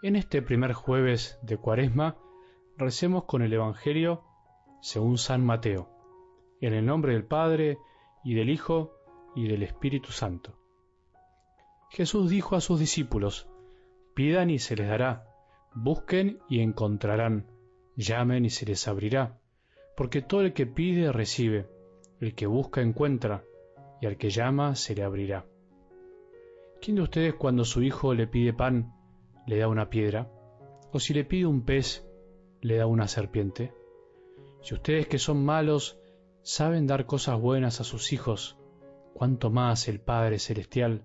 En este primer jueves de Cuaresma, recemos con el Evangelio según San Mateo, en el nombre del Padre, y del Hijo, y del Espíritu Santo. Jesús dijo a sus discípulos, Pidan y se les dará, busquen y encontrarán, llamen y se les abrirá, porque todo el que pide recibe, el que busca encuentra, y al que llama se le abrirá. ¿Quién de ustedes cuando su hijo le pide pan, le da una piedra? ¿O si le pide un pez, le da una serpiente? Si ustedes que son malos saben dar cosas buenas a sus hijos, cuánto más el Padre Celestial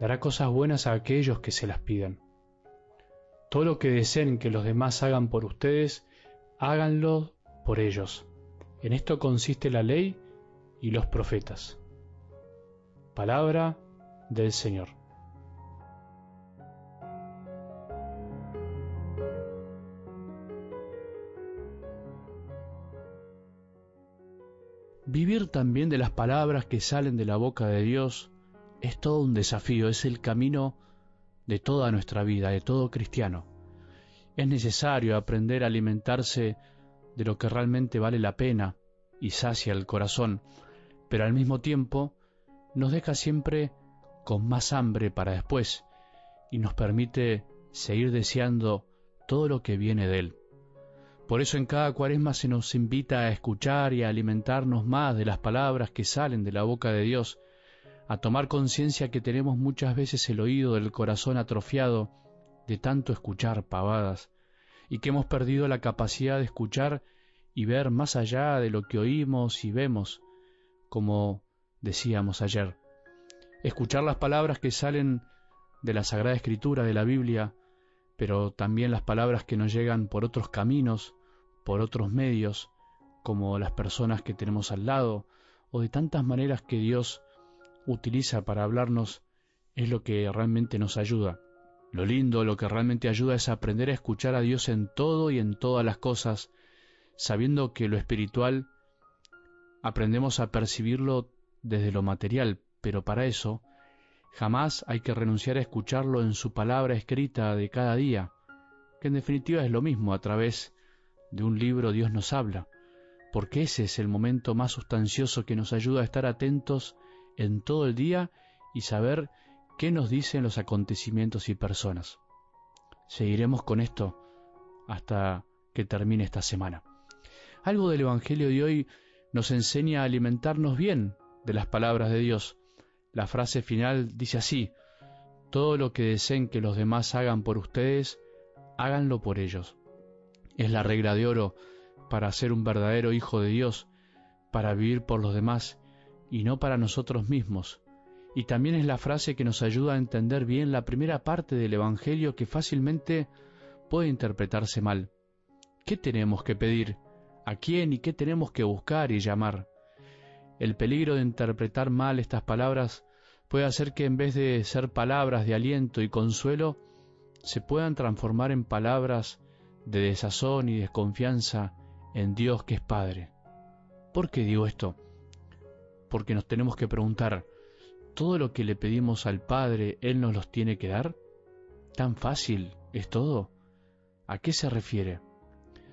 dará cosas buenas a aquellos que se las pidan. Todo lo que deseen que los demás hagan por ustedes, háganlo por ellos. En esto consiste la ley y los profetas. Palabra del Señor. Vivir también de las palabras que salen de la boca de Dios es todo un desafío, es el camino de toda nuestra vida, de todo cristiano. Es necesario aprender a alimentarse de lo que realmente vale la pena y sacia el corazón, pero al mismo tiempo nos deja siempre con más hambre para después y nos permite seguir deseando todo lo que viene de Él. Por eso en cada cuaresma se nos invita a escuchar y a alimentarnos más de las palabras que salen de la boca de Dios, a tomar conciencia que tenemos muchas veces el oído del corazón atrofiado de tanto escuchar pavadas, y que hemos perdido la capacidad de escuchar y ver más allá de lo que oímos y vemos, como decíamos ayer. Escuchar las palabras que salen de la Sagrada Escritura de la Biblia pero también las palabras que nos llegan por otros caminos, por otros medios, como las personas que tenemos al lado, o de tantas maneras que Dios utiliza para hablarnos, es lo que realmente nos ayuda. Lo lindo, lo que realmente ayuda es aprender a escuchar a Dios en todo y en todas las cosas, sabiendo que lo espiritual aprendemos a percibirlo desde lo material, pero para eso Jamás hay que renunciar a escucharlo en su palabra escrita de cada día, que en definitiva es lo mismo, a través de un libro Dios nos habla, porque ese es el momento más sustancioso que nos ayuda a estar atentos en todo el día y saber qué nos dicen los acontecimientos y personas. Seguiremos con esto hasta que termine esta semana. Algo del Evangelio de hoy nos enseña a alimentarnos bien de las palabras de Dios, la frase final dice así, todo lo que deseen que los demás hagan por ustedes, háganlo por ellos. Es la regla de oro para ser un verdadero hijo de Dios, para vivir por los demás y no para nosotros mismos. Y también es la frase que nos ayuda a entender bien la primera parte del Evangelio que fácilmente puede interpretarse mal. ¿Qué tenemos que pedir? ¿A quién y qué tenemos que buscar y llamar? El peligro de interpretar mal estas palabras puede hacer que en vez de ser palabras de aliento y consuelo, se puedan transformar en palabras de desazón y desconfianza en Dios que es Padre. ¿Por qué digo esto? Porque nos tenemos que preguntar, ¿todo lo que le pedimos al Padre Él nos los tiene que dar? ¿Tan fácil es todo? ¿A qué se refiere?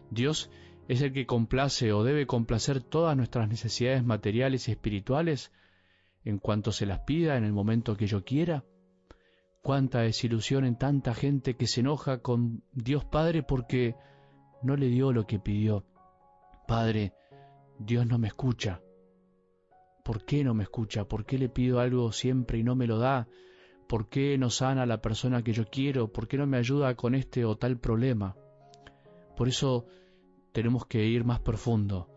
Dios es el que complace o debe complacer todas nuestras necesidades materiales y espirituales en cuanto se las pida en el momento que yo quiera. Cuánta desilusión en tanta gente que se enoja con Dios Padre porque no le dio lo que pidió. Padre, Dios no me escucha. ¿Por qué no me escucha? ¿Por qué le pido algo siempre y no me lo da? ¿Por qué no sana la persona que yo quiero? ¿Por qué no me ayuda con este o tal problema? Por eso tenemos que ir más profundo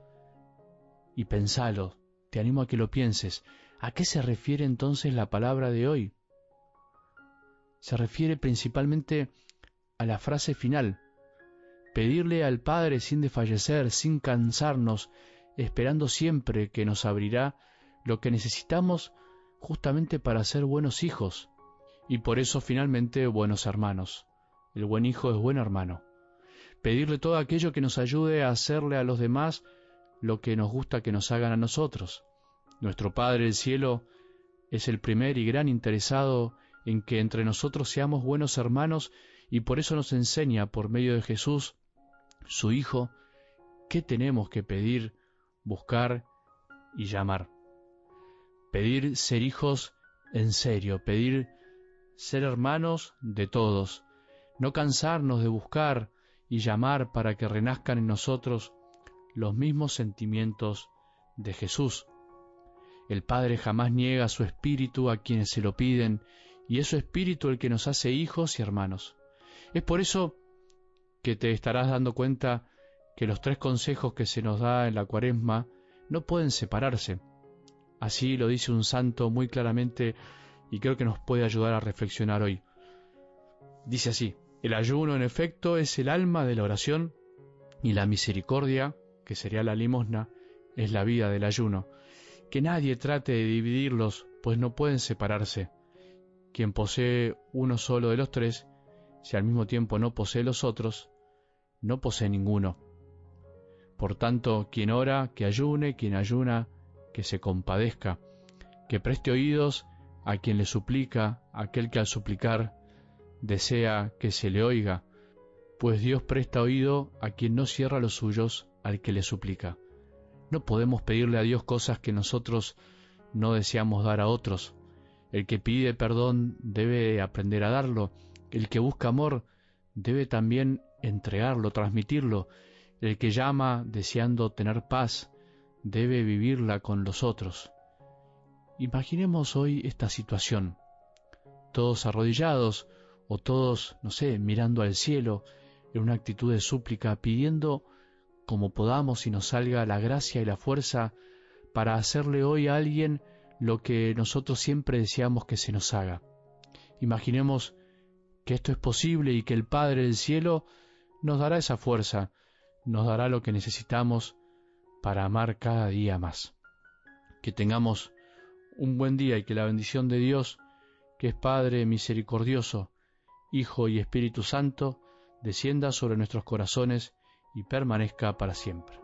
y pensalo. Te animo a que lo pienses. ¿A qué se refiere entonces la palabra de hoy? Se refiere principalmente a la frase final. Pedirle al Padre sin desfallecer, sin cansarnos, esperando siempre que nos abrirá lo que necesitamos justamente para ser buenos hijos y por eso finalmente buenos hermanos. El buen hijo es buen hermano pedirle todo aquello que nos ayude a hacerle a los demás lo que nos gusta que nos hagan a nosotros. Nuestro Padre del Cielo es el primer y gran interesado en que entre nosotros seamos buenos hermanos y por eso nos enseña por medio de Jesús, su Hijo, qué tenemos que pedir, buscar y llamar. Pedir ser hijos en serio, pedir ser hermanos de todos, no cansarnos de buscar y llamar para que renazcan en nosotros los mismos sentimientos de Jesús. El Padre jamás niega su espíritu a quienes se lo piden, y es su espíritu el que nos hace hijos y hermanos. Es por eso que te estarás dando cuenta que los tres consejos que se nos da en la cuaresma no pueden separarse. Así lo dice un santo muy claramente y creo que nos puede ayudar a reflexionar hoy. Dice así, el ayuno en efecto es el alma de la oración y la misericordia, que sería la limosna, es la vida del ayuno. Que nadie trate de dividirlos, pues no pueden separarse. Quien posee uno solo de los tres, si al mismo tiempo no posee los otros, no posee ninguno. Por tanto, quien ora, que ayune, quien ayuna, que se compadezca, que preste oídos a quien le suplica, aquel que al suplicar desea que se le oiga, pues Dios presta oído a quien no cierra los suyos al que le suplica. No podemos pedirle a Dios cosas que nosotros no deseamos dar a otros. El que pide perdón debe aprender a darlo. El que busca amor debe también entregarlo, transmitirlo. El que llama deseando tener paz debe vivirla con los otros. Imaginemos hoy esta situación. Todos arrodillados o todos, no sé, mirando al cielo en una actitud de súplica, pidiendo como podamos y nos salga la gracia y la fuerza para hacerle hoy a alguien lo que nosotros siempre deseamos que se nos haga. Imaginemos que esto es posible y que el Padre del Cielo nos dará esa fuerza, nos dará lo que necesitamos para amar cada día más. Que tengamos un buen día y que la bendición de Dios, que es Padre misericordioso, Hijo y Espíritu Santo, descienda sobre nuestros corazones y permanezca para siempre.